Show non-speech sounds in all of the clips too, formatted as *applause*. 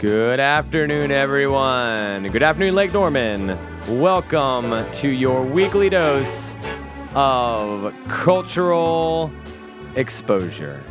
Good afternoon, everyone. Good afternoon, Lake Norman. Welcome to your weekly dose of cultural exposure.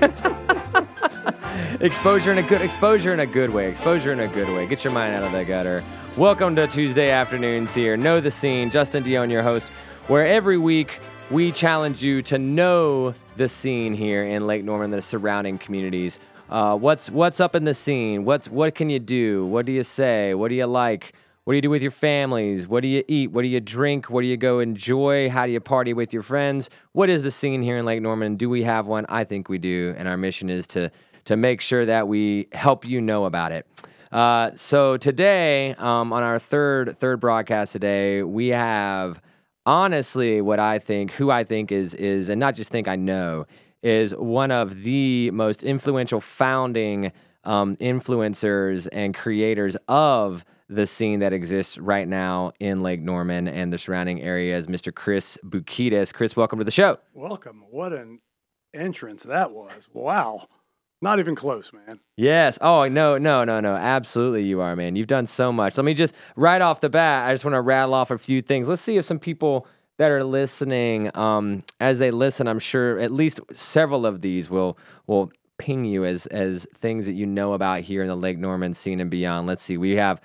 *laughs* exposure in a good exposure in a good way. Exposure in a good way. Get your mind out of the gutter. Welcome to Tuesday afternoons here. Know the scene. Justin Dionne, your host, where every week we challenge you to know the scene here in Lake Norman, the surrounding communities. Uh, what's what's up in the scene? What's what can you do? What do you say? What do you like? What do you do with your families? What do you eat? What do you drink? What do you go enjoy? How do you party with your friends? What is the scene here in Lake Norman? Do we have one? I think we do, and our mission is to to make sure that we help you know about it. Uh, so today, um, on our third third broadcast today, we have honestly what I think, who I think is is, and not just think I know is one of the most influential founding um, influencers and creators of the scene that exists right now in Lake Norman and the surrounding areas, Mr. Chris Boukedes. Chris, welcome to the show. Welcome. What an entrance that was. Wow. Not even close, man. Yes. Oh, no, no, no, no. Absolutely, you are, man. You've done so much. Let me just, right off the bat, I just want to rattle off a few things. Let's see if some people that are listening, um, as they listen, I'm sure at least several of these will will ping you as as things that you know about here in the Lake Norman scene and beyond. Let's see. We have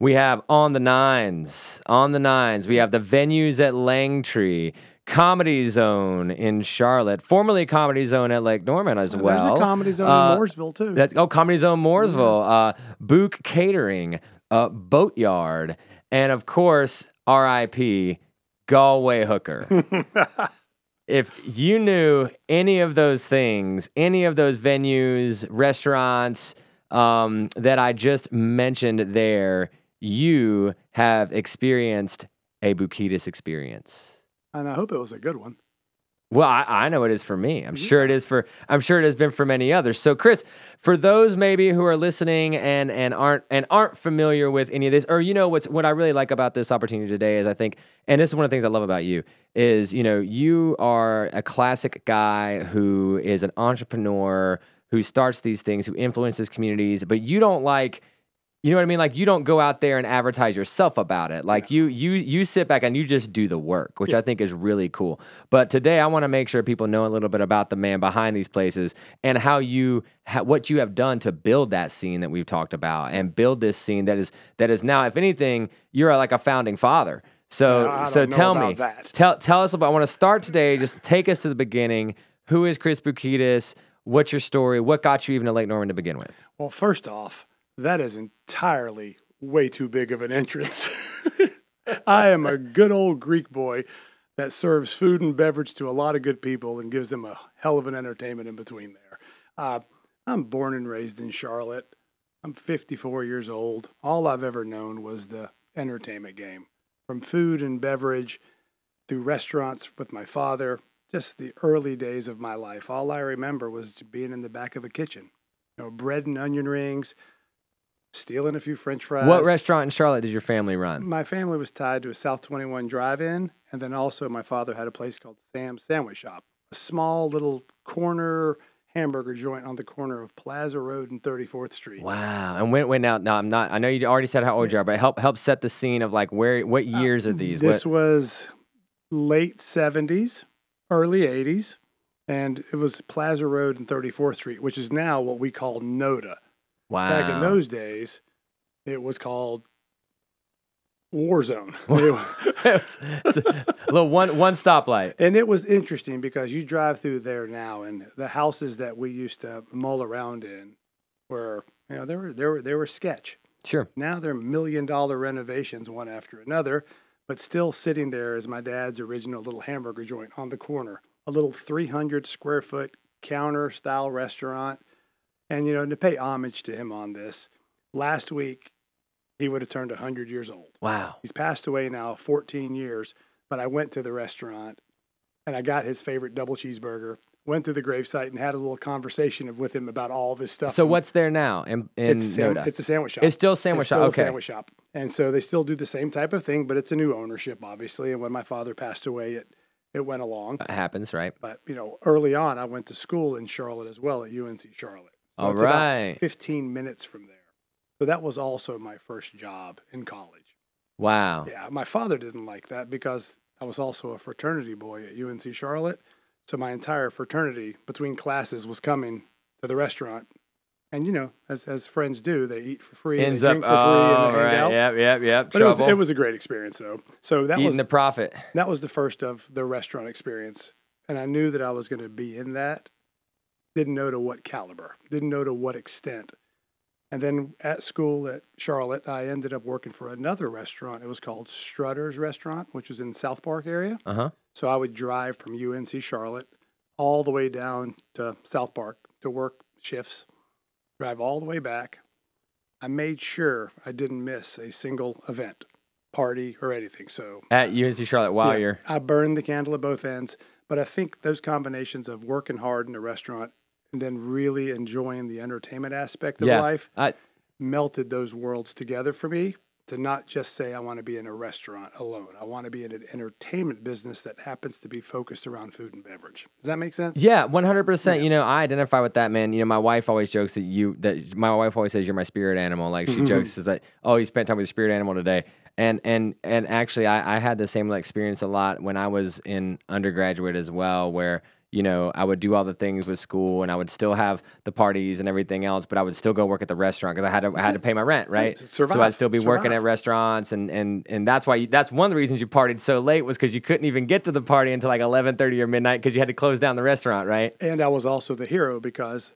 we have on the nines, on the nines. We have the venues at Langtree. Comedy Zone in Charlotte, formerly Comedy Zone at Lake Norman as well. There's a Comedy Zone uh, in Mooresville too. That, oh, Comedy Zone Mooresville, uh, Book Catering, uh, Boatyard, and of course, R.I.P. Galway hooker. *laughs* if you knew any of those things, any of those venues, restaurants um, that I just mentioned there, you have experienced a Boukedes experience. And I hope it was a good one. Well, I, I, know it is for me. I'm sure it is for. I'm sure it has been for many others. So, Chris, for those maybe who are listening and and aren't and aren't familiar with any of this, or you know what's what I really like about this opportunity today is I think, and this is one of the things I love about you is you know you are a classic guy who is an entrepreneur who starts these things, who influences communities, but you don't like you know what I mean? Like you don't go out there and advertise yourself about it. Like you you you sit back and you just do the work, which yeah. I think is really cool. But today I want to make sure people know a little bit about the man behind these places and how you what you have done to build that scene that we've talked about and build this scene that is that is now if anything you're like a founding father. So yeah, so tell me that. tell tell us about I want to start today just take us to the beginning. Who is Chris Boukedes? What's your story? What got you even to Lake Norman to begin with? Well, first off, that is entirely way too big of an entrance. *laughs* I am a good old Greek boy that serves food and beverage to a lot of good people and gives them a hell of an entertainment in between there. Uh, I'm born and raised in Charlotte. I'm 54 years old. All I've ever known was the entertainment game from food and beverage through restaurants with my father, just the early days of my life. All I remember was being in the back of a kitchen. You know, bread and onion rings, stealing a few French fries. What restaurant in Charlotte did your family run? My family was tied to a South 21 drive-in, and then also my father had a place called Sam's Sandwich Shop, a small little corner hamburger joint on the corner of Plaza Road and 34th Street. Wow! And when when now now I'm not. I know you already said how old you are, but help help set the scene of like where what uh, years uh, are these? This what? was late 70s, early 80s, and it was Plaza Road and 34th Street, which is now what we call NODA. Wow. Back in those days, it was called Warzone. *laughs* little one one stoplight. And it was interesting because you drive through there now, and the houses that we used to mull around in were, you know, they were they were they were sketch. Sure. Now they're million dollar renovations, one after another, but still sitting there is my dad's original little hamburger joint on the corner, a little 300 square foot counter style restaurant and, you know, to pay homage to him on this, last week he would have turned 100 years old. Wow. He's passed away now 14 years, but I went to the restaurant and I got his favorite double cheeseburger. Went to the gravesite and had a little conversation with him about all this stuff. So what's there now in, in it's, a it's a sandwich shop. It's still a sandwich it's still shop. Okay. A sandwich shop. And so they still do the same type of thing, but it's a new ownership, obviously. And when my father passed away, it it went along. It happens, right? But you know, early on, I went to school in Charlotte as well at UNC Charlotte. So All about 15 minutes from there. So that was also my first job in college. Wow. Yeah, my father didn't like that because I was also a fraternity boy at UNC Charlotte. So my entire fraternity between classes was coming to the restaurant. And you know, as as friends do, they eat for free, Ends up. drink for free, and Oh, hang right. out. Yep. Yep. Yep. But it was, it was a great experience though. So that Eating was the profit. that was the first of the restaurant experience. And I knew that I was going to be in that. Didn't know to what caliber, didn't know to what extent. And then at school at Charlotte, I ended up working for another restaurant. It was called Strutter's Restaurant, which was in South Park area. Uh huh. So I would drive from UNC Charlotte all the way down to South Park to work shifts, drive all the way back. I made sure I didn't miss a single event, party, or anything. So At UNC Charlotte while yeah, you're. I burned the candle at both ends. But I think those combinations of working hard in a restaurant and then really enjoying the entertainment aspect of Yeah. life I, melted those worlds together for me to not just say I want to be in a restaurant alone. I want to be in an entertainment business that happens to be focused around food and beverage. Does that make sense? Yeah, one hundred percent. You know, I identify with that man. You know, my wife always jokes that you that my wife always says you're my spirit animal. Like she mm-hmm. jokes is like, oh, you spent time with your spirit animal today. And and and actually, I, I had the same experience a lot when I was in undergraduate as well, where you know I would do all the things with school, and I would still have the parties and everything else, but I would still go work at the restaurant because I had to I had to pay my rent, right? Survive, *laughs* So I'd still be working at restaurants, and and and that's why you, that's one of the reasons you partied so late was because you couldn't even get to the party until like eleven thirty or midnight because you had to close down the restaurant, right? And I was also the hero because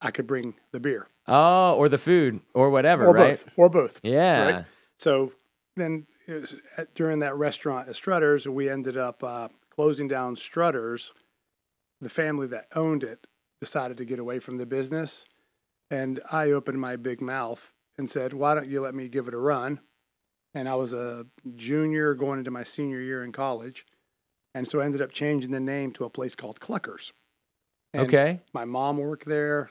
I could bring the beer Oh, or the food or whatever, or right? both, or both. Yeah. Right? So then was at, during that restaurant at Strutters, we ended up uh, closing down Strutters. The family that owned it decided to get away from the business. And I opened my big mouth and said, Why don't you let me give it a run? And I was a junior going into my senior year in college. And so I ended up changing the name to a place called Cluckers. And Okay. my mom worked there,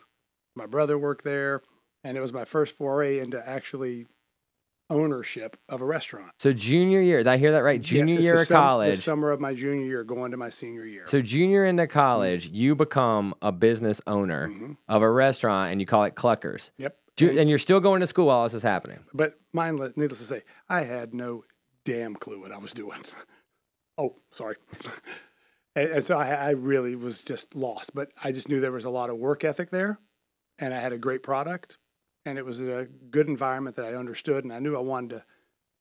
my brother worked there, and it was my first foray into actually ownership of a restaurant. So junior year, did I hear that right? Junior it's year of sum- The college. summer of my junior year, going to my senior year. So junior into college, you become a business owner Mhm. of a restaurant, and you call it Cluckers. Yep. Ju- And- you're still going to school while this is happening. but mine, needless to say, I had no damn clue what I was doing. *laughs* oh, sorry. *laughs* and, and so I, I really was just lost. But I just knew there was a lot of work ethic there, and I had a great product, and it was a good environment that I understood, and I knew I wanted to,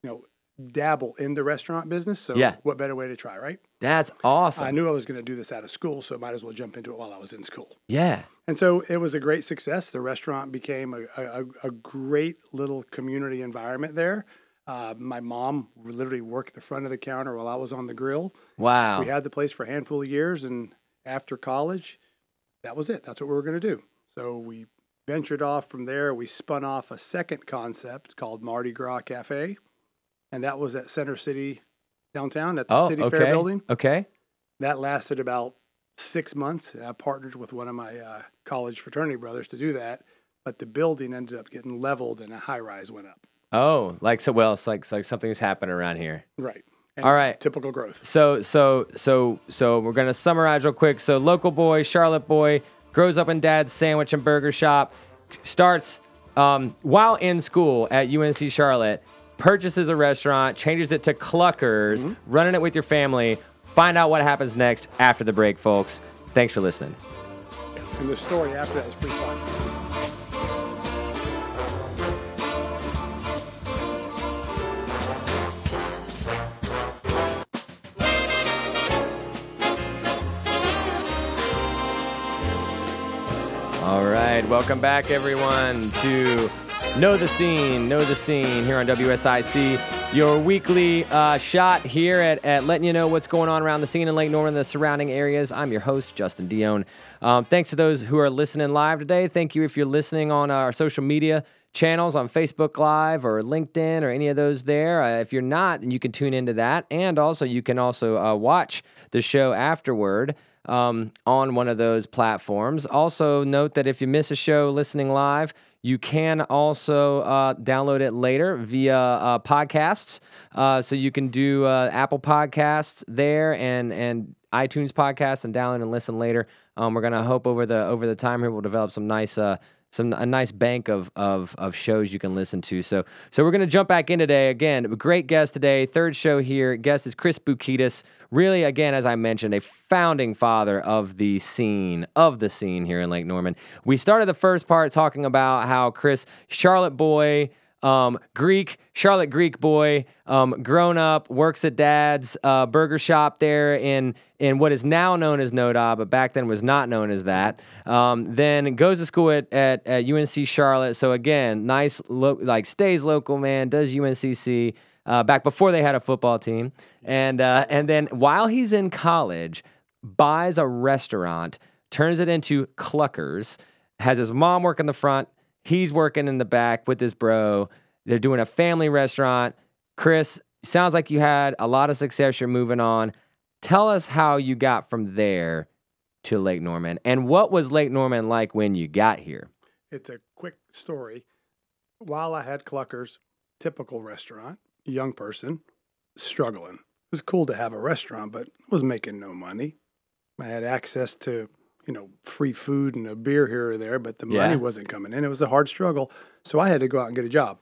you know, dabble in the restaurant business. So Yeah. what better way to try, right? That's awesome. I knew I was going to do this out of school, so I might as well jump into it while I was in school. yeah. And so it was a great success. The restaurant became a, a, a great little community environment there. Uh, my mom literally worked the front of the counter while I was on the grill. Wow. We had the place for a handful of years, and after college, that was it. That's what we were going to do. So we ventured off from there. We spun off a second concept called Mardi Gras Cafe, and that was at Center City downtown at the oh, City okay. Fair building. Okay. That lasted about six months. I partnered with one of my uh, college fraternity brothers to do that, but the building ended up getting leveled and a high rise went up. Oh, like so. Well, it's like it's like something's happened around here. Right. And All right. Typical growth. So so so so we're gonna summarize real quick. So local boy, Charlotte boy, grows up in dad's sandwich and burger shop, starts um, while in school at UNC Charlotte, purchases a restaurant, changes it to Cluckers, running it with your family. Find out what happens next after the break, folks. Thanks for listening. And the story after that is pretty fun. Right, welcome back, everyone, to Know the Scene, Know the Scene here on WSIC, your weekly uh, shot here at, at letting you know what's going on around the scene in Lake Norman and the surrounding areas. I'm your host, Justin Dionne. Um, thanks to those who are listening live today. Thank you if you're listening on our social media channels on Facebook Live or LinkedIn or any of those there. Uh, if you're not, then you can tune into that. And also, you can also uh, watch the show afterward um, on one of those platforms. Also, note that if you miss a show listening live, you can also uh, download it later via uh, podcasts. Uh, so you can do uh, Apple Podcasts there and and iTunes Podcasts and download and listen later. Um, we're gonna hope over the over the time here we'll develop some nice uh, some a nice bank of of of shows you can listen to. So so we're gonna jump back in today again. Great guest today, third show here. Guest is Chris Boukedes. Really, again, as I mentioned, a founding father of the scene of the scene here in Lake Norman. We started the first part talking about how Chris, Charlotte boy, um, Greek, Charlotte Greek boy, um, grown up, works at dad's uh, burger shop there in in what is now known as NODA, but back then was not known as that. Um, then goes to school at, at, at UNC Charlotte. So again, nice lo- like stays local man, does UNCC. Uh, back before they had a football team, and uh, and then while he's in college, buys a restaurant, turns it into Cluckers, has his mom work in the front, he's working in the back with his bro. They're doing a family restaurant. Chris, sounds like you had a lot of success. You're moving on. Tell us how you got from there to Lake Norman and what was Lake Norman like when you got here? It's a quick story. While I had Cluckers, typical restaurant, young person, struggling. It was cool to have a restaurant, but was making no money. I had access to, you know, free food and a beer here or there, but the Yeah. money wasn't coming in. It was a hard struggle. So I had to go out and get a job.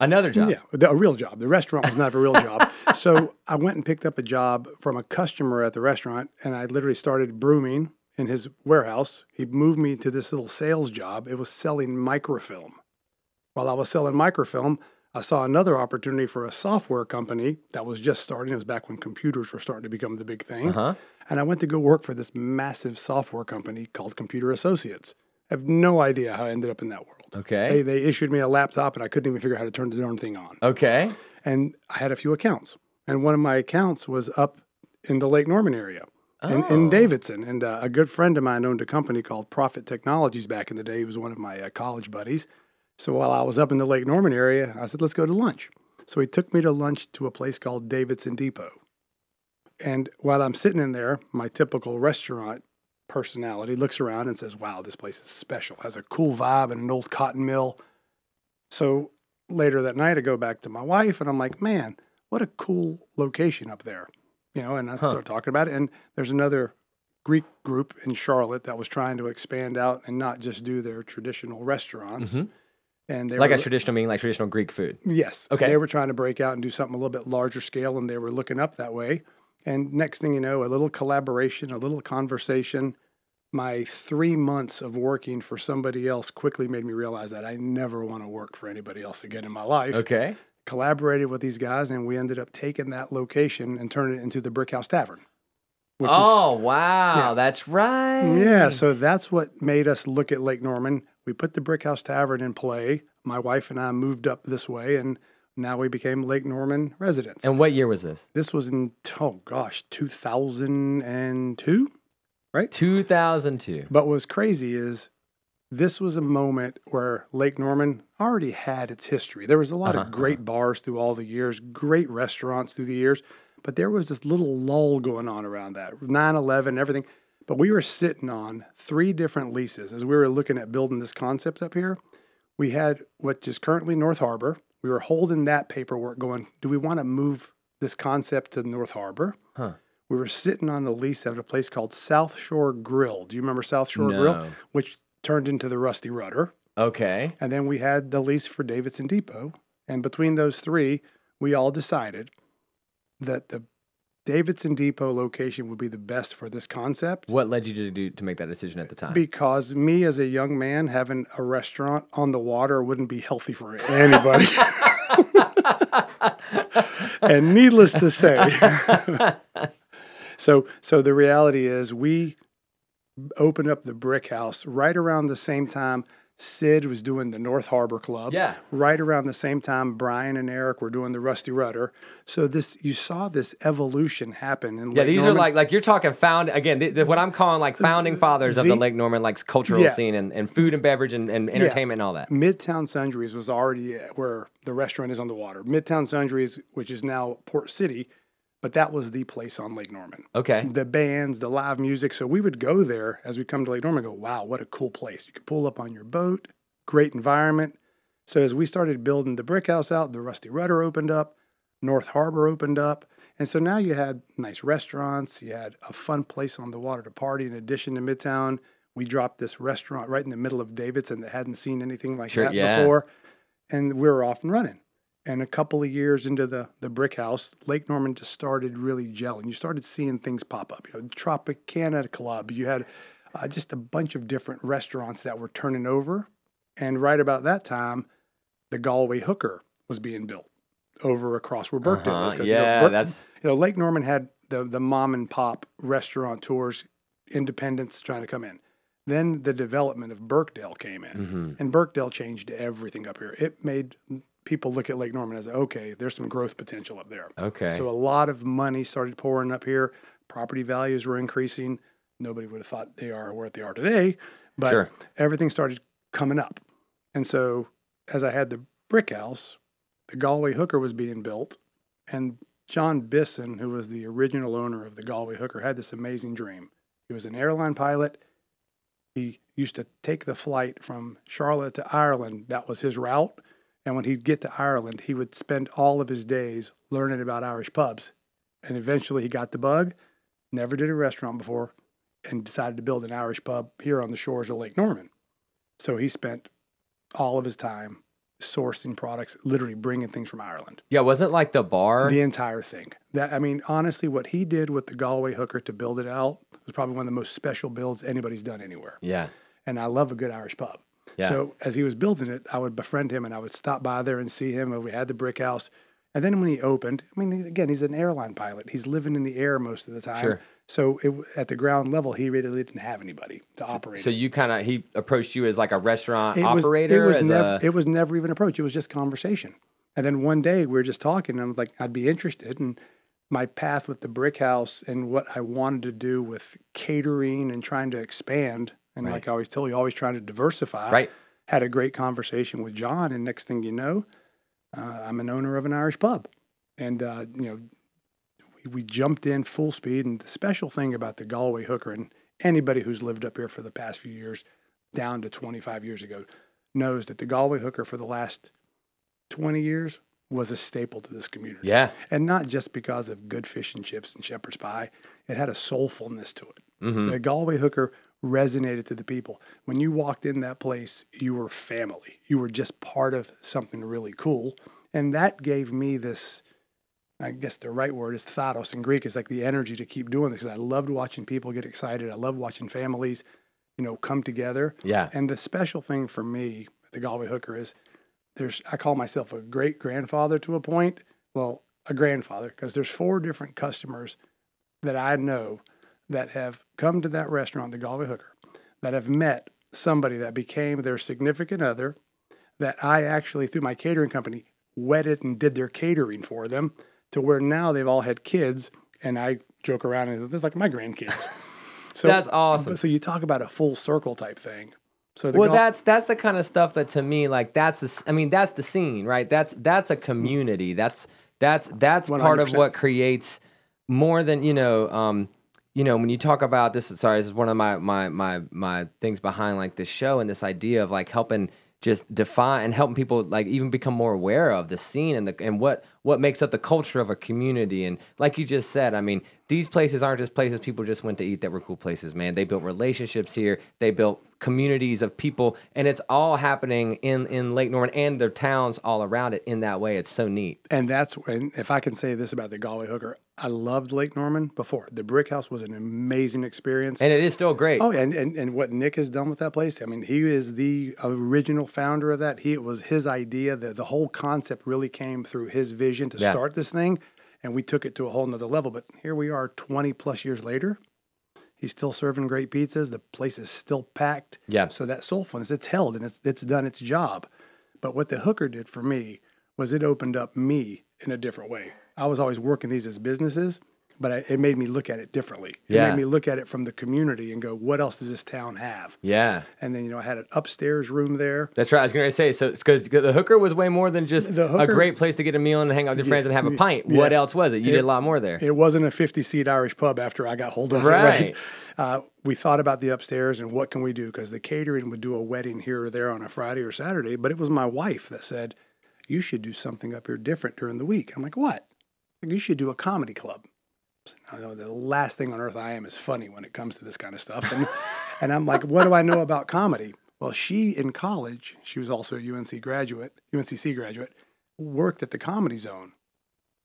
Another job. Yeah, a real job. The restaurant was not a real job. *laughs* So I went and picked up a job from a customer at the restaurant, and I literally started brooming in his warehouse. He moved me to this little sales job. It was selling microfilm. While I was selling microfilm, I saw another opportunity for a software company that was just starting. It was back when computers were starting to become the big thing. Uh huh. And I went to go work for this massive software company called Computer Associates. I have no idea how I ended up in that world. Okay. They, they issued me a laptop, and I couldn't even figure out how to turn the darn thing on Okay. and I had a few accounts. And one of my accounts was up in the Lake Norman area, in, in Oh. Davidson. And uh, a good friend of mine owned a company called Profit Technologies back in the day. He was one of my uh, college buddies. So while I was up in the Lake Norman area, I said, let's go to lunch. So he took me to lunch to a place called Davidson Depot. And while I'm sitting in there, my typical restaurant personality looks around and says, wow, this place is special, has a cool vibe and an old cotton mill. So later that night, I go back to my wife and I'm like, man, what a cool location up there. You know, and I Huh. start talking about it. And there's another Greek group in Charlotte that was trying to expand out and not just do their traditional restaurants. Mhm. And they Like were, a traditional meaning, like traditional Greek food. Yes. Okay. They were trying to break out and do something a little bit larger scale, and they were looking up that way. And next thing you know, a little collaboration, a little conversation. My three months of working for somebody else quickly made me realize that I never want to work for anybody else again in my life. Okay. Collaborated with these guys, and we ended up taking that location and turning it into the Brick House Tavern. Which oh wow, yeah. that's right. yeah. So that's what made us look at Lake Norman. We put the Brick House Tavern in play. My wife and I moved up this way, and now we became Lake Norman residents. And what year was this? This was in oh gosh, 2002. right? 2002. But what's crazy is this was a moment where Lake Norman already had its history. There was a lot Uh-huh, of great bars through all the years, great restaurants through the years, but there was this little lull going on around that 9/11, everything. But we were sitting on three different leases as we were looking at building this concept up here. We had what is currently North Harbor. We were holding that paperwork going, do we want to move this concept to North Harbor? Huh. We were sitting on the lease at a place called South Shore Grill. Do you remember South Shore Grill? Which turned into the Rusty Rudder. Okay. And then we had the lease for Davidson Depot. And between those three, we all decided that the Davidson Depot location would be the best for this concept. What led you to do to make that decision at the time? Because me as a young man having a restaurant on the water wouldn't be healthy for anybody. *laughs* and needless to say, *laughs* so so the reality is we opened up the brick house right around the same time Sid was doing the North Harbor Club. Yeah. Right around the same time Brian and Eric were doing the Rusty Rudder. So this you saw this evolution happen in yeah, Lake these are like like you're talking found again. The, the- what I'm calling like founding fathers of the, The- Lake Norman like cultural Yeah. scene and, and food and beverage and, and entertainment and all that. Midtown Sundries was already uh, where the restaurant is on the water. Midtown Sundries, which is now Port City, but that was the place on Lake Norman. Okay. The bands, the live music. So we would go there as we come to Lake Norman and go, wow, what a cool place. You could pull up on your boat, great environment. So as we started building the brick house out, the Rusty Rudder opened up, North Harbor opened up. And so now you had nice restaurants, you had a fun place on the water to party in addition to Midtown. We dropped this restaurant right in the middle of Davidson that hadn't seen anything like Sure, that yeah. before. And we were off and running. And a couple of years into the the brick house, Lake Norman just started really gelling. You started seeing things pop up. You know, Tropicana Club. You had uh, just a bunch of different restaurants that were turning over. And right about that time, the Galway Hooker was being built over across where Birkdale is. Uh-huh. 'cause, you know, Yeah, that's you know, Lake Norman had the the mom and pop restaurant tours, independents trying to come in. Then the development of Birkdale came in, hmm and Birkdale changed everything up here. It made people look at Lake Norman as okay, there's some growth potential up there. okay. So a lot of money started pouring up here. Property values were increasing. Nobody would have thought they are what they are today, but Sure. everything started coming up. And so as I had the brick house, the Galway Hooker was being built, and John Bisson, who was the original owner of the Galway Hooker, had this amazing dream. He was an airline pilot. He used to take the flight from Charlotte to Ireland. That was his route. And when he'd get to Ireland, he would spend all of his days learning about Irish pubs. And eventually he got the bug, never did a restaurant before, and decided to build an Irish pub here on the shores of Lake Norman. So he spent all of his time sourcing products, literally bringing things from Ireland. yeah, wasn't like the bar. The entire thing. That I mean, honestly, what he did with the Galway hooker to build it out was probably one of the most special builds anybody's done anywhere. yeah. And I love a good Irish pub. Yeah. So as he was building it, I would befriend him and I would stop by there and see him. And we had the brick house. And then when he opened, I mean, again, he's an airline pilot. He's living in the air most of the time. Sure. So it, at the ground level, he really didn't have anybody to operate. So you kind of he approached you as like a restaurant it was, operator. it was as never a, it was never even approached. It was just conversation. And then one day we were just talking, and I'm like, I'd be interested. And my path with the brick house and what I wanted to do with catering and trying to expand, and Right. like I always tell you, always trying to diversify. right. Had a great conversation with John, and next thing you know, uh, I'm an owner of an Irish pub, and uh, you know, we, we jumped in full speed. And the special thing about the Galway Hooker, and anybody who's lived up here for the past few years, down to 25 years ago, knows that the Galway Hooker for the last 20 years was a staple to this community. Yeah. And not just because of good fish and chips and shepherd's pie, it had a soulfulness to it. hmm The Galway hooker resonated to the people. When you walked in that place, you were family. You were just part of something really cool. And that gave me this, I guess the right word is thados in Greek, is like the energy to keep doing this. I loved watching people get excited. I love watching families, you know, come together. Yeah. And the special thing for me at the Galway Hooker is there's I call myself a great grandfather to a point. Well, a grandfather because there's four different customers that I know that have come to that restaurant, the Galway Hooker, that have met somebody that became their significant other that I actually through my catering company wedded and did their catering for them to where now they've all had kids and I joke around and it's like my grandkids. *laughs* So That's awesome. So you talk about a full circle type thing. So Well, Gal- that's that's the kind of stuff that to me like that's the I mean that's the scene, right? That's that's a community. That's that's that's part of what creates more than you know. Um, you know when you talk about this. Sorry, this is one of my my my my things behind like this show and this idea of like helping just define and helping people like even become more aware of the scene and the and what what makes up the culture of a community. And like you just said i mean these places aren't just places people just went to eat that were cool places man. They built relationships here. They built communities of people. And it's all happening in in lake norman and their towns all around it in that way. It's so neat. And that's and if I can say this about the Galway Hooker, I loved Lake Norman before. The Brick House was an amazing experience. and it is still great. Oh, and, and and what Nick has done with that place, I mean, he is the original founder of that. He it was his idea. That the whole concept really came through his vision to Yeah. start this thing, and we took it to a whole nother level. But here we are, twenty plus years later. He's still serving great pizzas. The place is still packed. Yeah. So that soulfulness, it's held and it's it's done its job. But what the hooker did for me was it opened up me in a different way. I was always working these as businesses. But I, it made me look at it differently. It Yeah. made me look at it from the community and go, what else does this town have? Yeah. And then, you know, I had an upstairs room there. That's right. I was going to say so because the hooker was way more than just The a great place to get a meal and hang out with your friends and have a pint. What else was it? You did a lot more there. It wasn't a 50 seat Irish pub after I got hold of Right. it. Right. *laughs* Uh, we thought about the upstairs and what can we do? Because the catering would do a wedding here or there on a Friday or Saturday, but it was my wife that said, you should do something up here different during the week. I'm like, what? Like, you should do a comedy club. I know the last thing on earth I am is funny when it comes to this kind of stuff. And, *laughs* and I'm like, what do I know about comedy? Well, she in college, she was also a UNC graduate, UNCC graduate, worked at the comedy zone.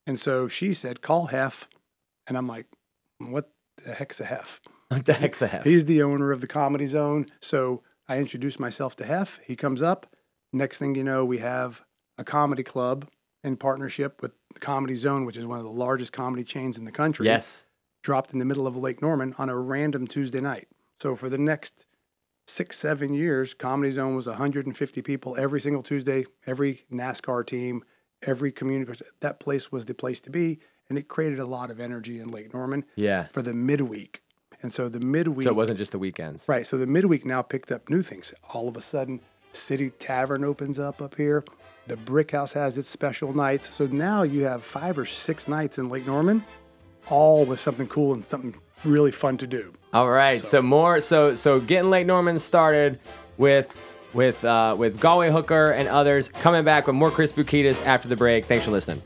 And so she said, call Hef. And I'm like, what the heck's a Hef? *laughs* What the heck's a hef? He's the owner of the comedy zone. So I introduced myself to Hef. He comes up. Next thing you know, we have a comedy club in partnership with the Comedy Zone, which is one of the largest comedy chains in the country. Yes. Dropped in the middle of Lake Norman on a random Tuesday night. So for the next six, seven years, Comedy Zone was 150 people every single Tuesday, every NASCAR team, every community. That place was the place to be. And it created a lot of energy in Lake Norman Yeah. for the midweek. And so the midweek. So it wasn't just the weekends. Right. So the midweek now picked up new things. All of a sudden, City Tavern opens up up here. The Brick House has its special nights. So now you have five or six nights in Lake Norman, all with something cool and something really fun to do. All right. So, more. So so getting Lake Norman started with with uh, with Galway Hooker and others coming back with more Chris Boukedes after the break. Thanks for listening.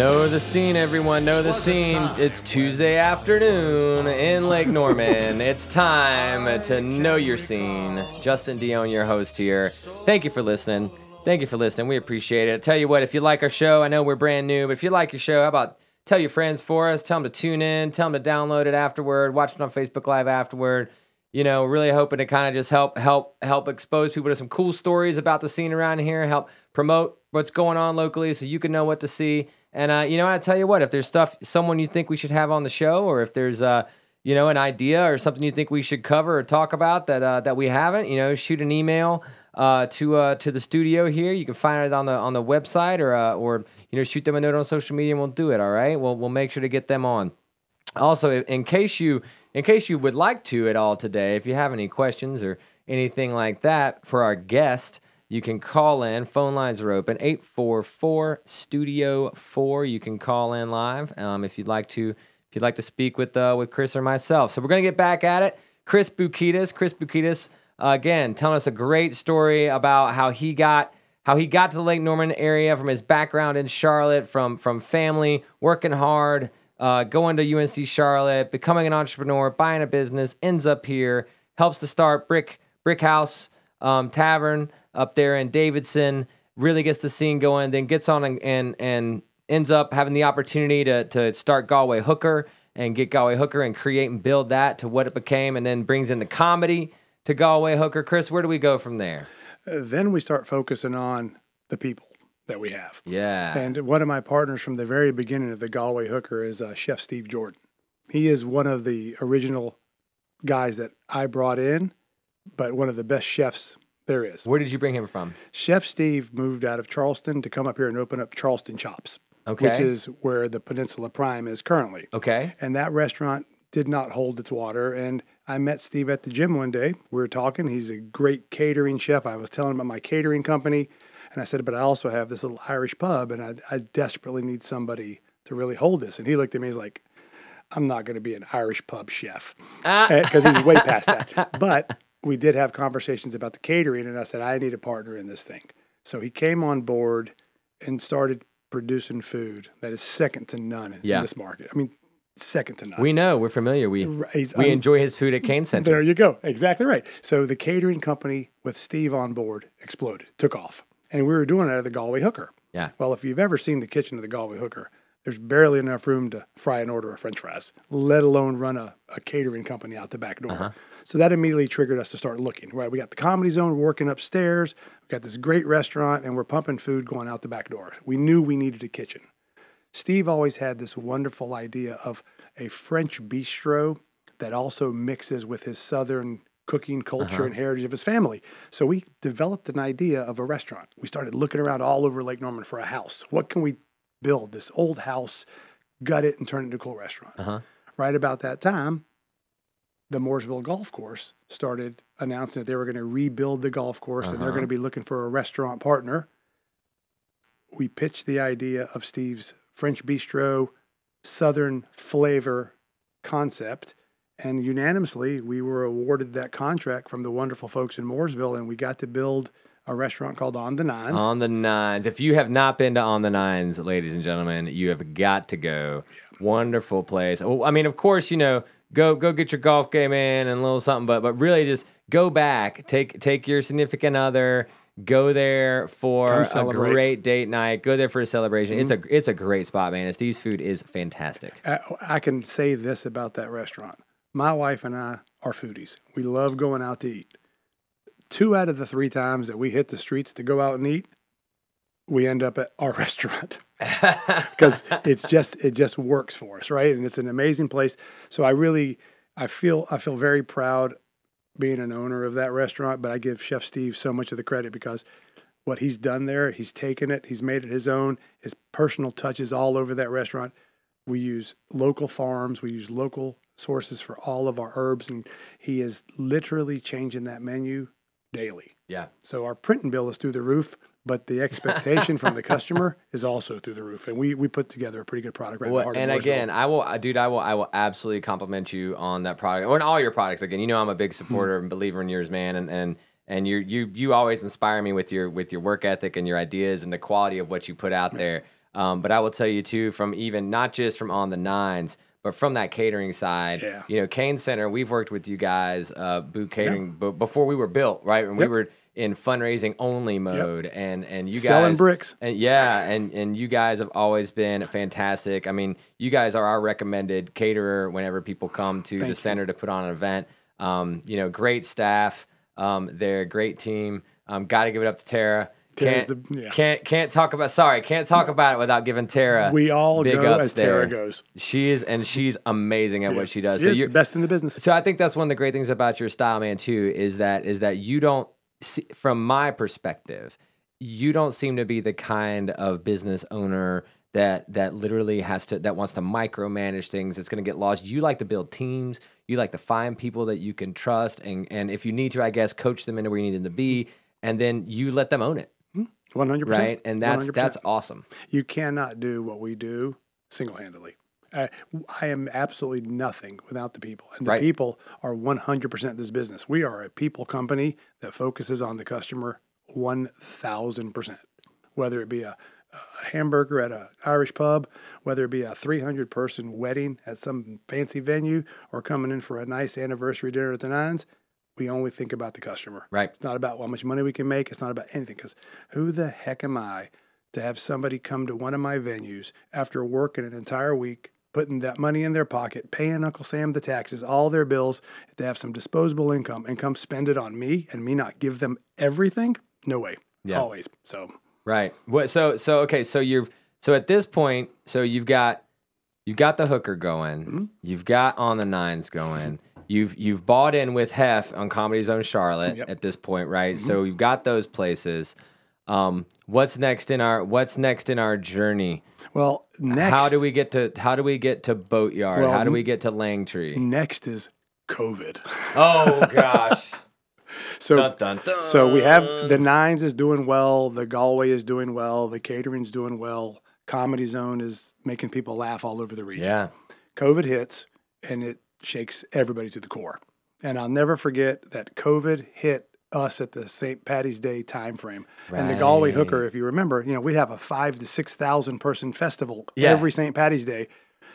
Know the scene, everyone. Know the scene. It's Tuesday afternoon in Lake Norman. it's time to know your scene. Justin Dionne, your host here. Thank you for listening. Thank you for listening. We appreciate it. I Tell you what, if you like our show, I know we're brand new, but if you like your show, how about tell your friends for us? Tell them to tune in. Tell them to download it afterward. Watch it on Facebook Live afterward. You know, really hoping to kind of just help help help expose people to some cool stories about the scene around here. Help promote what's going on locally, so you can know what to see. And uh, you know, I tell you what, if there's stuff, someone you think we should have on the show, or if there's uh, you know, an idea or something you think we should cover or talk about that uh, that we haven't, you know, shoot an email uh, to uh, to the studio here. You can find it on the on the website or uh, or you know, shoot them a note on social media, and we'll do it. All right, we'll we'll make sure to get them on. Also, in case you in case you would like to at all today, if you have any questions or anything like that for our guest, you can call in. Phone lines are open 844 Studio 4. You can call in live um, if you'd like to if you'd like to speak with uh, with Chris or myself. So we're gonna get back at it. Chris Boukedes, Chris Boukedes, uh, again, telling us a great story about how he got how he got to the Lake Norman area from his background in Charlotte, from from family, working hard, uh, going to UNC Charlotte, becoming an entrepreneur, buying a business, ends up here, helps to start Brick Brick House um, Tavern up there in Davidson, really gets the scene going, then gets on and and, and ends up having the opportunity to to start Galway Hooker and get Galway Hooker and create and build that to what it became, and then brings in the comedy to Galway Hooker. Chris, where do we go from there? Uh, then we start focusing on the people that we have. Yeah. And one of my partners from the very beginning of the Galway Hooker is uh, Chef Steve Jordan. He is one of the original guys that I brought in, but one of the best chefs there is. Where did you bring him from? Chef Steve moved out of Charleston to come up here and open up Charleston Chops, Okay. which is where the Peninsula Prime is currently. okay. And that restaurant did not hold its water. And I met Steve at the gym one day. We were talking. He's a great catering chef. I was telling him about my catering company. And I said, but I also have this little Irish pub and I, I desperately need somebody to really hold this. And he looked at me, he's like, I'm not going to be an Irish pub chef Ah. because he's way past that. *laughs* But we did have conversations about the catering, and I said, I need a partner in this thing. So he came on board and started producing food that is second to none in Yeah. this market. I mean, second to none. We know. We're familiar. We He's we un- enjoy his food at Cain Center. there you go. Exactly right. So the catering company with Steve on board exploded, took off. And we were doing it at the Galway Hooker. Yeah. Well, if you've ever seen the kitchen of the Galway Hooker, there's barely enough room to fry and order a french fries, let alone run a, a catering company out the back door. Uh-huh. So that immediately triggered us to start looking. Right. We got the comedy zone working upstairs. We got this great restaurant, and we're pumping food going out the back door. We knew we needed a kitchen. Steve always had this wonderful idea of a French bistro that also mixes with his Southern cooking culture Uh-huh. and heritage of his family. So we developed an idea of a restaurant. We started looking around all over Lake Norman for a house. What can we build? This old house, gut it, and turn it into a cool restaurant. Uh huh. Right about that time, the Mooresville Golf Course started announcing that they were going to rebuild the golf course and they're Uh-huh. going to be looking for a restaurant partner. We pitched the idea of Steve's French Bistro Southern flavor concept. And unanimously, we were awarded that contract from the wonderful folks in Mooresville, and we got to build a restaurant called On the Nines. On the Nines. If you have not been to On the Nines, ladies and gentlemen, you have got to go. Wonderful place. Well, I mean, of course, you know, go go get your golf game in and a little something, but but really just go back. Take take your significant other. Go there for a. Mm-hmm. great date night. Go there for a celebration. It's a it's a great spot, man. And Steve's food is fantastic. I, I can say this about that restaurant. My wife and I are foodies. We love going out to eat. Two out of the three times that we hit the streets to go out and eat, we end up at our *laughs* restaurant *laughs* because it's just it just works for us, right? And it's an amazing place. So I really I feel I feel very proud being an owner of that restaurant, but I give Chef Steve so much of the credit because what he's done there, he's taken it, he's made it his own. His personal touches all over that restaurant. We use local farms, we use local sources for all of our herbs, and he is literally changing that menu daily. yeah. So our printing bill is through the roof, but the expectation from the *laughs* customer is also through the roof. And we we put together a pretty good product right Well, and again, I will, dude, I will, I will absolutely compliment you on that product or on all your products. Again, you know, I'm a big supporter and believer in yours, man, and and and you you you always inspire me with your with your work ethic and your ideas and the quality of what you put out there. Um, but I will tell you too, from even not just from on the nines, but from that catering side, Yeah. you know, Cain Center, we've worked with you guys, uh, boot catering, but before we were built, right, and we were in fundraising only mode, and and you guys selling bricks. and yeah, and and you guys have always been fantastic. I mean, you guys are our recommended caterer whenever people come to Thank the you. center to put on an event. Um, you know, great staff. Um, they're a great team. Um, got to give it up to Tara. Tara's Can't, the- yeah. can't can't talk about. Sorry, can't talk about it without giving Tara. We all big go ups as Tara there. goes. She is, and she's amazing at what she does. She so is you're best in the business. so I think that's one of the great things about your style, man, too, is that is that you don't see, from my perspective, you don't seem to be the kind of business owner that that literally has to that wants to micromanage things. It's going to get lost. You like to build teams. You like to find people that you can trust, and and if you need to, I guess, coach them into where you need them to be, and then you let them own it, One hundred percent. right? And that's that's awesome. you cannot do what we do single handedly. I, I am absolutely nothing without the people, and the Right. people are one hundred percent this business. We are a people company that focuses on the customer one thousand percent. Whether it be a, a hamburger at a Irish pub, whether it be a three hundred person wedding at some fancy venue, or coming in for a nice anniversary dinner at the Nines, we only think about the customer. Right. It's not about how much money we can make. It's not about anything. Because who the heck am I to have somebody come to one of my venues after working an entire week, putting that money in their pocket, paying Uncle Sam the taxes, all their bills, to have some disposable income and come spend it on me and me not give them everything? No way. Yeah. Always. So Right. What? So so okay. So you've. so at this point. So you've got you've got the hooker going. Mm-hmm. You've got on the nines going. You've you've bought in with Hef on Comedy Zone Charlotte Yep. Mm-hmm. at this point, right? So you've got those places. Um, what's next in our What's next in our journey? well, next How do we get to How do we get to Boatyard? Well, how do we get to Langtree? next is COVID. Oh gosh. *laughs* So dun, dun, dun. So we have the Nines is doing well, the Galway is doing well, the catering's doing well, Comedy Zone is making people laugh all over the region. yeah. COVID hits and it shakes everybody to the core. And I'll never forget that COVID hit us at the St. Patty's Day time frame. And the Galway Hooker, if you remember, you know, we'd have a five to six thousand person festival Yeah. every St. Patty's Day.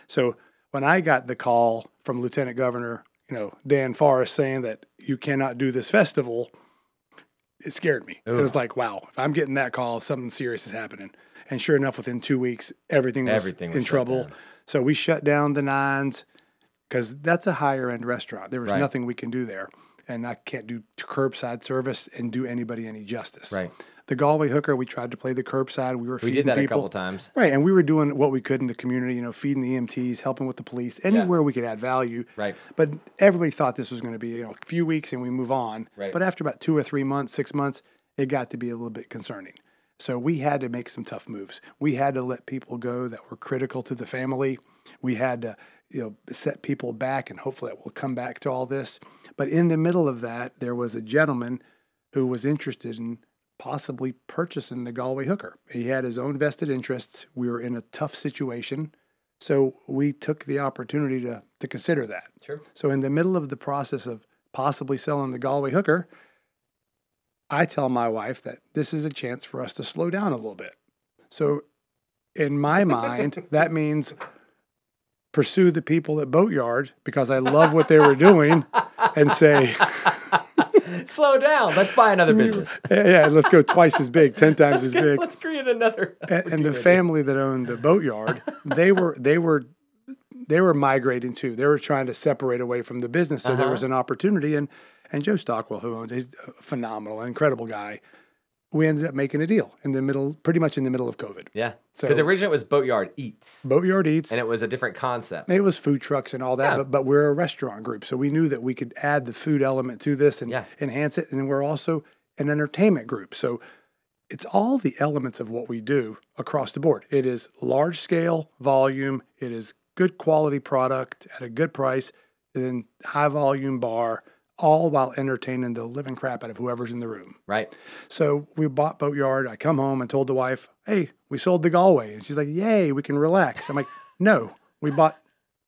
So when I got the call from Lieutenant Governor, you know, Dan Forest saying that you cannot do this festival, it scared me. It was like, wow, if I'm getting that call, something serious is happening. And sure enough, within two weeks, everything was Everything was in trouble. down. So we shut down the nines because that's a higher end restaurant. There was Right. nothing we can do there. And I can't do curbside service and do anybody any justice. Right. the Galway hooker, we tried to play the curbside. We were We feeding did that people. a couple times. Right, and we were doing what we could in the community, you know, feeding the EMTs, helping with the police, anywhere we could add value. Right. But everybody thought this was going to be, you know, a few weeks and we move on. Right. But after about two or three months, six months, it got to be a little bit concerning. So we had to make some tough moves. We had to let people go that were critical to the family. We had to, you know, set people back, and hopefully that will come back to all this. But in the middle of that, there was a gentleman who was interested in possibly purchasing the Galway hooker. He had his own vested interests. We were in a tough situation. So we took the opportunity to, to consider that. Sure. So in the middle of the process of possibly selling the Galway hooker, I tell my wife that this is a chance for us to slow down a little bit. So in my mind, that means pursue the people at Boatyard because I love what they were doing and say, *laughs* Slow down. Let's buy another business. *laughs* yeah, let's go twice as big, 10 *laughs* times as big. Let's create another. and, and the family that owned the boatyard, they were they were they were migrating too. They were trying to separate away from the business, so there Uh-huh. was an opportunity. And and Joe Stockwell, who owns, he's a phenomenal, incredible guy. We ended up making a deal in the middle, pretty much in the middle of COVID. Yeah. So- Because originally it was Boatyard Eats, Boatyard Eats. and it was a different concept. it was food trucks and all that, Yeah. but, but we're a restaurant group, so we knew that we could add the food element to this and Yeah. enhance it. And we're also an entertainment group, so it's all the elements of what we do across the board. It is large scale volume. It is good quality product at a good price, and then high volume bar, all while entertaining the living crap out of whoever's in the room. Right. So we bought Boatyard. I come home and told the wife, "Hey, we sold the Galway," and she's like, "Yay, we can relax." I'm like, "No, we bought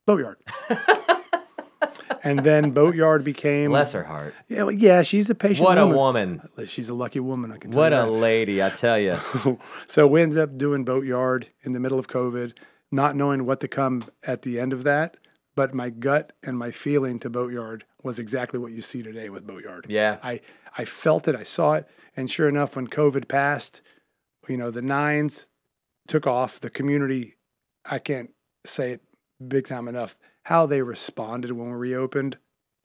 Boatyard." *laughs* and then Boatyard became Bless her heart. Yeah, well, yeah, she's a patient What a woman. woman. She's a lucky woman. I can tell What a that. lady, I tell you. *laughs* so we ended up doing Boatyard in the middle of COVID, not knowing what to come at the end of that. But my gut and my feeling to Boatyard was exactly what you see today with Boatyard. Yeah. I, I felt it, I saw it. And sure enough, when COVID passed, you know, the nines took off. The community, I can't say it big time enough, how they responded when we reopened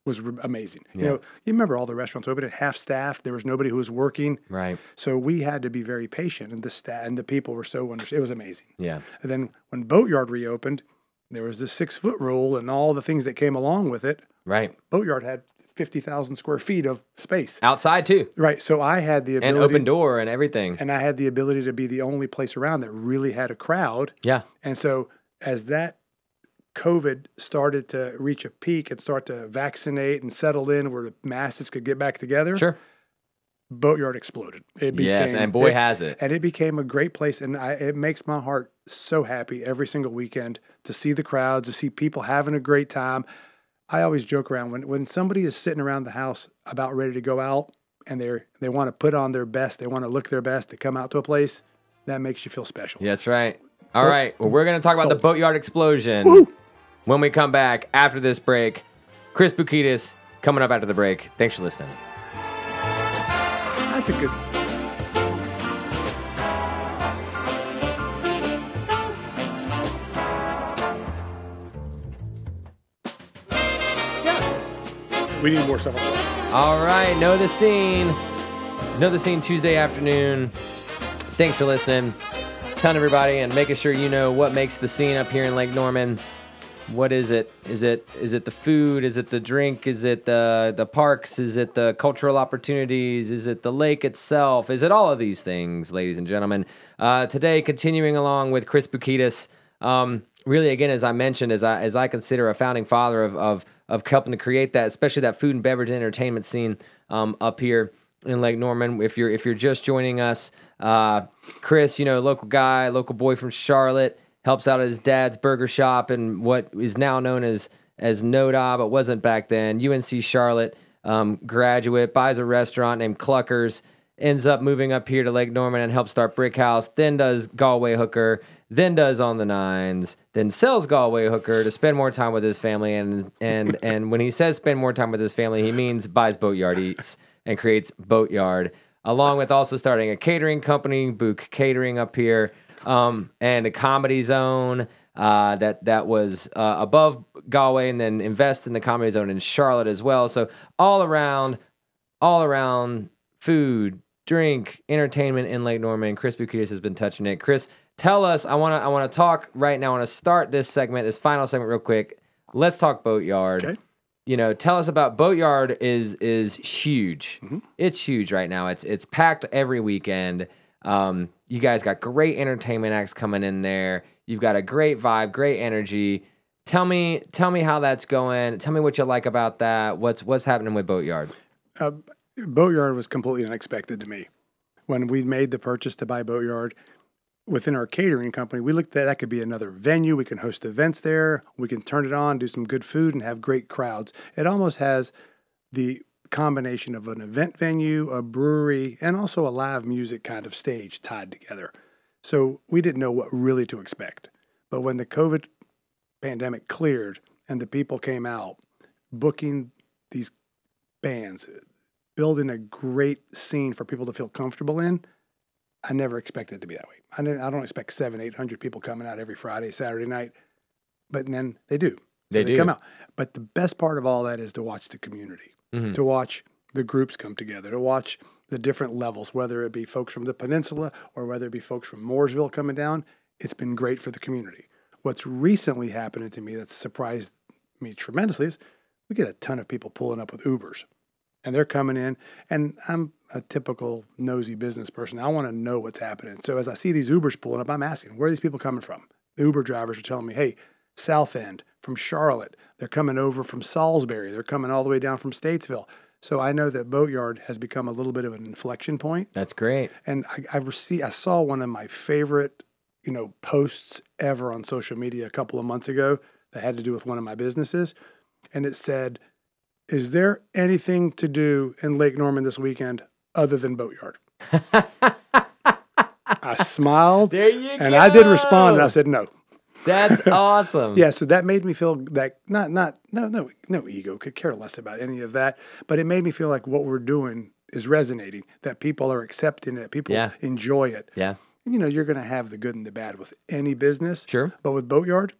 was re- amazing. You know, you remember all the restaurants open at half staff. There was nobody who was working. Right. So we had to be very patient, and the staff and the people were so under. It was amazing. Yeah. And then when Boatyard reopened, there was the six foot rule and all the things that came along with it. Right. Boatyard had fifty thousand square feet of space. Outside too. Right. So I had the And open door and everything. and I had the ability to be the only place around that really had a crowd. Yeah. And so as that COVID started to reach a peak and start to vaccinate and settle in where the masses could get back together, Sure. Boatyard exploded. It became, yes, and boy it- has it. and it became a great place and I, it makes my heart so happy every single weekend to see the crowds to see people having a great time i always joke around when, when somebody is sitting around the house about ready to go out and they're they want to put on their best they want to look their best to come out to a place that makes you feel special Yeah, that's right. All right. Well, we're going to talk about the boatyard explosion Woo! when we come back after this break. Chris Boukedes coming up after the break. Thanks for listening. that's a good we need more stuff. All right. Know the scene. Know the scene Tuesday afternoon. Thanks for listening. Telling everybody and making sure you know what makes the scene up here in Lake Norman. What is it? Is it is it the food? Is it the drink? Is it the the parks? Is it the cultural opportunities? Is it the lake itself? Is it all of these things, ladies and gentlemen? Uh, today, continuing along with Chris Boukedes. Um, really, again, as I mentioned, as I as I consider a founding father of of of helping to create that, especially that food and beverage and entertainment scene um, up here in Lake Norman. If you're if you're just joining us, uh, Chris, you know, local guy, local boy from Charlotte, helps out at his dad's burger shop and what is now known as as Noda, but wasn't back then. UNC Charlotte um, graduate, buys a restaurant named Cluckers, ends up moving up here to Lake Norman and helps start Brick House. Then does Galway Hooker. Then does on the nines. Then sells Galway Hooker to spend more time with his family. And and *laughs* and when he says spend more time with his family, he means buys Boatyard Eats and creates Boatyard, along with also starting a catering company, Book Catering up here, um, and a comedy zone uh, that that was uh, above Galway, and then invest in the comedy zone in Charlotte as well. So all around, all around food, drink, entertainment in Lake Norman. Chris Boukedes has been touching it. Chris, tell us. I want to. I want to talk right now. I want to start this segment, this final segment, real quick. Let's talk Boatyard. Okay. You know, tell us about Boatyard. Is is huge. Mhm. It's huge right now. It's it's packed every weekend. Um, you guys got great entertainment acts coming in there. You've got a great vibe, great energy. Tell me, tell me how that's going. Tell me what you like about that. What's what's happening with Boatyard? Uh, Boatyard was completely unexpected to me. When we made the purchase to buy Boatyard, within our catering company, we looked at that could be another venue. We can host events there. We can turn it on, do some good food, and have great crowds. It almost has the combination of an event venue, a brewery, and also a live music kind of stage tied together. So we didn't know what really to expect. But when the COVID pandemic cleared and the people came out, booking these bands, building a great scene for people to feel comfortable in, I never expected it to be that way. I, didn't, I don't expect seven, eight hundred people coming out every Friday, Saturday night, but then they do. So They do. come out. But the best part of all that is to watch the community, Mhm. to watch the groups come together, to watch the different levels, whether it be folks from the peninsula or whether it be folks from Mooresville coming down. It's been great for the community. What's recently happened to me that's surprised me tremendously is we get a ton of people pulling up with Ubers and they're coming in and i'm a typical nosy business person. I want to know what's happening. So as i see these ubers pulling up i'm asking where are these people coming from? The uber drivers are telling me hey south end from charlotte. They're coming over from salisbury. They're coming all the way down from statesville. So i know that boatyard has become a little bit of an inflection point. That's great. and I, I received, I saw one of my favorite, you know, posts ever on social media a couple of months ago that had to do with one of my businesses, and it said, "Is there anything to do in Lake Norman this weekend other than boatyard?" I smiled, There you and go. I did respond, and I said, "No." That's *laughs* awesome. Yeah, so that made me feel that not not no no no ego could care less about any of that, but it made me feel like what we're doing is resonating, that people are accepting it, people Yeah. enjoy it. Yeah. you know, you're going to have the good and the bad with any business. Sure. But with Boatyard,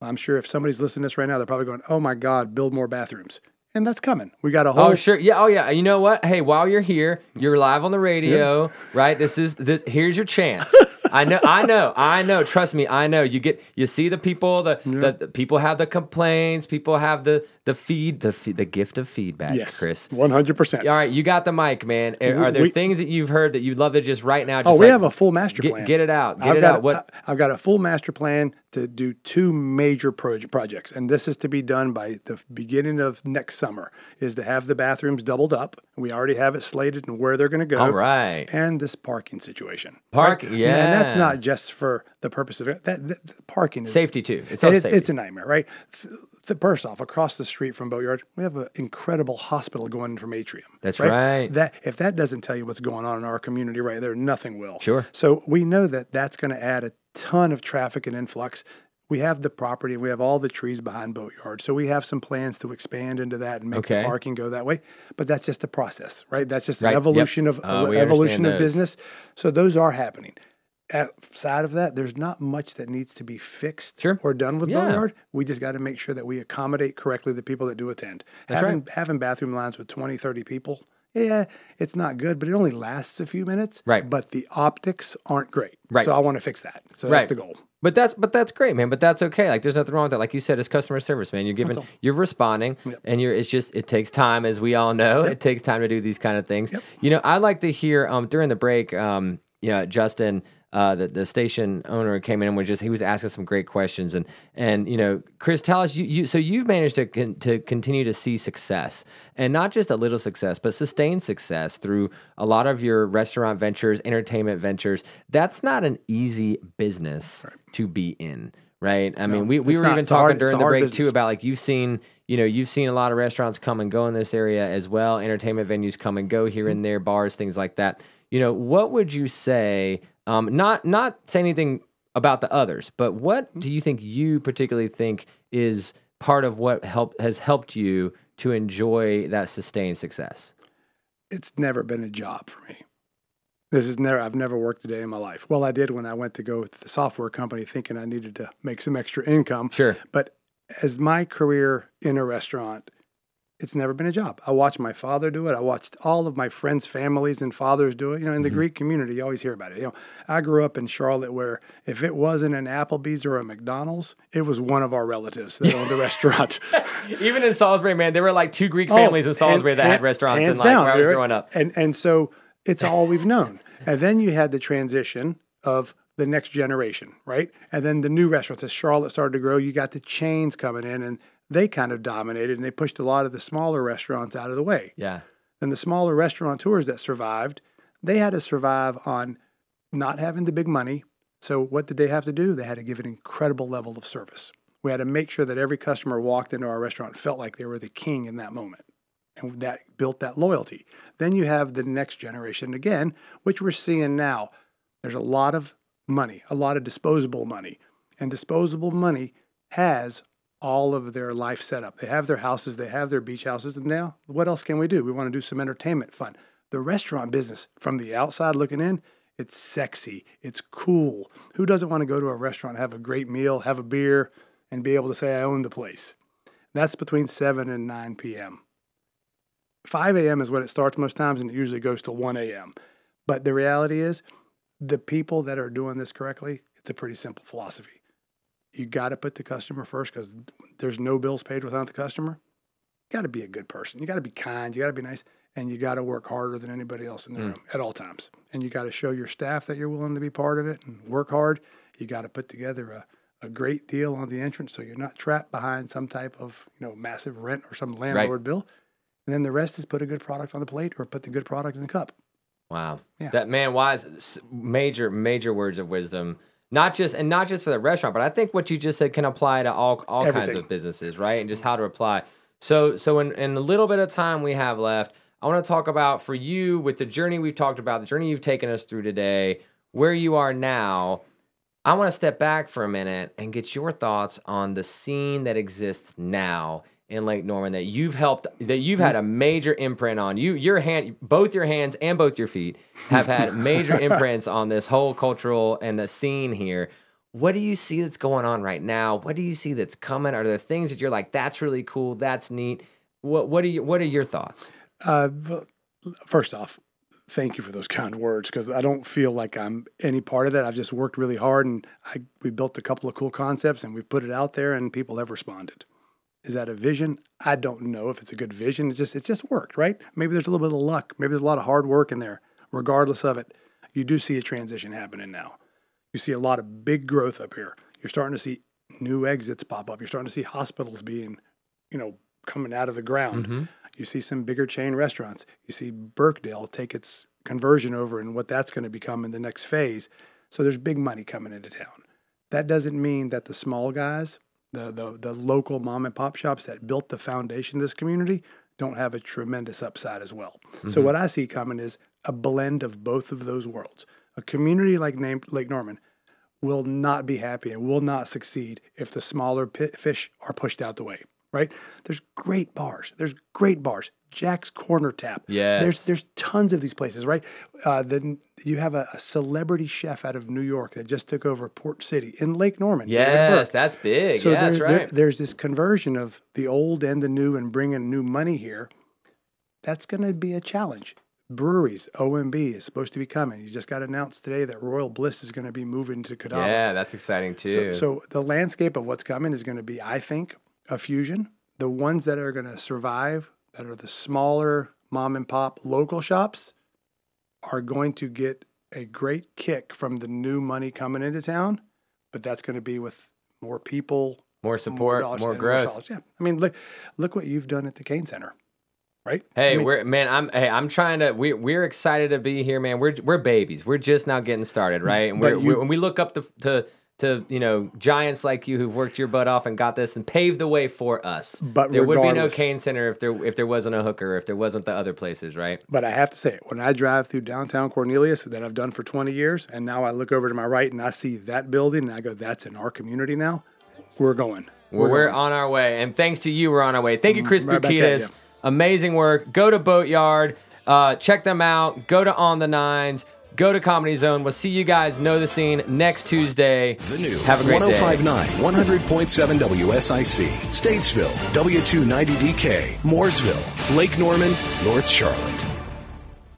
I'm sure if somebody's listening to this right now, they're probably going, oh my God, build more bathrooms. And that's coming. We got a oh, whole. Oh sure, yeah. Oh yeah. You know what? Hey, while you're here, you're live on the radio, right? This is this. Here's your chance. *laughs* I know. I know. I know. Trust me. I know. You get. You see the people. The, the, the people have the complaints. People have the the feed. The the gift of feedback. yes, Chris. 100%. All right, you got the mic, man. Are, are there We- things that you've heard that you'd love to just right now? Oh, just Oh, we like, have a full master plan. get it out. Get I've it out. a- What? I've got a full master plan to do two major proje- projects, and this is to be done by the beginning of next summer. Is to have the bathrooms doubled up. We already have it slated and where they're going to go. All right. And this parking situation. Park- And that's not just for the purpose of it. That, that parking is Safety too. It's it's, safety. it's a nightmare, right? First off, across the street from Boatyard, we have an incredible hospital going in from Atrium. That's right. That if that doesn't tell you what's going on in our community right there, nothing will. Sure. So we know that that's going to add a ton of traffic and influx. We have the property, we have all the trees behind Boatyard, so we have some plans to expand into that and make Okay. the parking go that way. But that's just a process, right? That's just Right. an Yep. evolution of Uh, evolution of those. business. So those are happening. Outside of that, there's not much that needs to be fixed Sure. or done with Yeah. Boatyard. We just got to make sure that we accommodate correctly the people that do attend. That's having, having bathroom lines with 20, 30 people, yeah, it's not good, but it only lasts a few minutes. Right. But the optics aren't great. Right. So I want to fix that. So Right. that's the goal. But that's but that's great, man. But that's okay. Like there's nothing wrong with that. Like you said, it's customer service, man. You're giving, you're responding, Yep. and you're. It's just it takes time, as we all know. It takes time to do these kind of things. Yep. You know, I like to hear um during the break, um, you know, Justin. Uh, the, the station owner came in and was just he was asking some great questions. And and you know Chris tell us you, you so you've managed to con, to continue to see success and not just a little success but sustained success through a lot of your restaurant ventures entertainment ventures. That's not an easy business to be in right? I mean we, we were not. even a hard- talking during the break too about like you've seen you know you've seen a lot of restaurants come and go in this area as well entertainment venues come and go here Mm-hmm. and there bars things like that. You know what would you say um not not say anything about the others but what Mm-hmm. do you think you particularly think is part of what help has helped you to enjoy that sustained success It's never been a job for me. This is never, I've never worked a day in my life. Well, I did when I went to go with the software company thinking I needed to make some extra income. sure But as my career in a restaurant, it's never been a job. I watched my father do it. I watched all of my friends' families and fathers do it. You know, in the mm-hmm. Greek community, you always hear about it. You know, I grew up in Charlotte where if it wasn't an Applebee's or a McDonald's, it was one of our relatives that owned the *laughs* restaurant. *laughs* Even in Salisbury, man, there were like two Greek oh, families in Salisbury that had restaurants in like where I was growing up. And and so it's all we've known. And then you had the transition of the next generation, right? And then the new restaurants as Charlotte started to grow, you got the chains coming in and they kind of dominated and they pushed a lot of the smaller restaurants out of the way. Yeah. And the smaller restaurateurs that survived, they had to survive on not having the big money. So what did they have to do? They had to give an incredible level of service. We had to make sure that every customer walked into our restaurant felt like they were the king in that moment. And that built that loyalty. Then you have the next generation again, which we're seeing now. There's a lot of money, a lot of disposable money. And disposable money has all of their life set up. They have their houses, they have their beach houses, and now what else can we do? We want to do some entertainment fun. The restaurant business, from the outside looking in, it's sexy, it's cool. Who doesn't want to go to a restaurant, have a great meal, have a beer, and be able to say, I own the place? That's between 7 and 9 p.m. 5 a.m. is when it starts most times, and it usually goes to 1 a.m. But the reality is, the people that are doing this correctly, it's a pretty simple philosophy. You got to put the customer first because there's no bills paid without the customer. You got to be a good person. You got to be kind. You got to be nice, and you got to work harder than anybody else in the mm. room at all times. And you got to show your staff that you're willing to be part of it and work hard. You got to put together a, a great deal on the entrance so you're not trapped behind some type of you know massive rent or some landlord bill. And then the rest is put a good product on the plate or put the good product in the cup. Wow. Yeah. That man wise major major words of wisdom. Not just and not just for the restaurant, but I think what you just said can apply to all all kinds of businesses, right? And just how to apply. So so in, in a little bit of time we have left, I want to talk about for you with the journey we've talked about, the journey you've taken us through today, where you are now. I want to step back for a minute and get your thoughts on the scene that exists now in Lake Norman that you've helped that you've had a major imprint on. You your hand both your hands and both your feet have had *laughs* major imprints on this whole cultural and the scene here. What do you see that's going on right now? What do you see that's coming? Are there things that you're like that's really cool, that's neat? What what are you, what are your thoughts? Uh, first off, thank you for those kind words because I don't feel like I'm any part of that. I've just worked really hard and I we built a couple of cool concepts and we've put it out there and people have responded. Is that a vision? I don't know if it's a good vision. It's just it's just worked, right? Maybe there's a little bit of luck. Maybe there's a lot of hard work in there. Regardless of it, you do see a transition happening now. You see a lot of big growth up here. You're starting to see new exits pop up. You're starting to see hospitals being, you know, coming out of the ground. Mm-hmm. You see some bigger chain restaurants. You see Birkdale take its conversion over and what that's going to become in the next phase. So there's big money coming into town. That doesn't mean that the small guys, the the, the local mom and pop shops that built the foundation of this community, don't have a tremendous upside as well. So mm-hmm. what I see coming is a blend of both of those worlds. A community like named Lake Norman will not be happy and will not succeed if the smaller fish are pushed out the way. Right? There's great bars. There's great bars. Jack's Corner Tap. Yes. There's there's tons of these places. Right? Uh, then you have a, a celebrity chef out of New York that just took over Port City in Lake Norman. Yes, that's big. So yeah, there, that's there- there's this conversion of the old and the new and bringing new money here. That's going to be a challenge. Breweries, OMB is supposed to be coming. You just got announced today that Royal Bliss is going to be moving to Kadama. yeah, that's exciting So, too. so the landscape of what's coming is going to be, I think, a fusion. The ones that are going to survive, that are the smaller mom and pop local shops, are going to get a great kick from the new money coming into town. But that's going to be with more people, more support, more and growth. dollars. Yeah, I mean, look, look what you've done at the Cain Center, right? Hey, I mean, we're man. I'm hey. I'm trying to. We we're excited to be here, man. We're we're babies. We're just now getting started, right? And we're, you- we're when we look up to to to you know giants like you who've worked your butt off and got this and paved the way for us. But there would be no Cain Center if there if there wasn't a hooker, if there wasn't the other places, right? But I have to say, when I drive through downtown Cornelius, that I've done for 20 years, and now I look over to my right and I see that building, and I go, "That's in our community now." We're going. Well, we're on our way, and thanks to you, we're on our way. Thank you, Chris right Boukedes. Amazing work. Go to Boatyard, uh, check them out. Go to On the Nines. Go to Comedy Zone. We'll see you guys. Know the scene next Tuesday. The new Have a great day. 1059, 100.7 WSIC, Statesville, W290DK, Mooresville, Lake Norman, North Charlotte.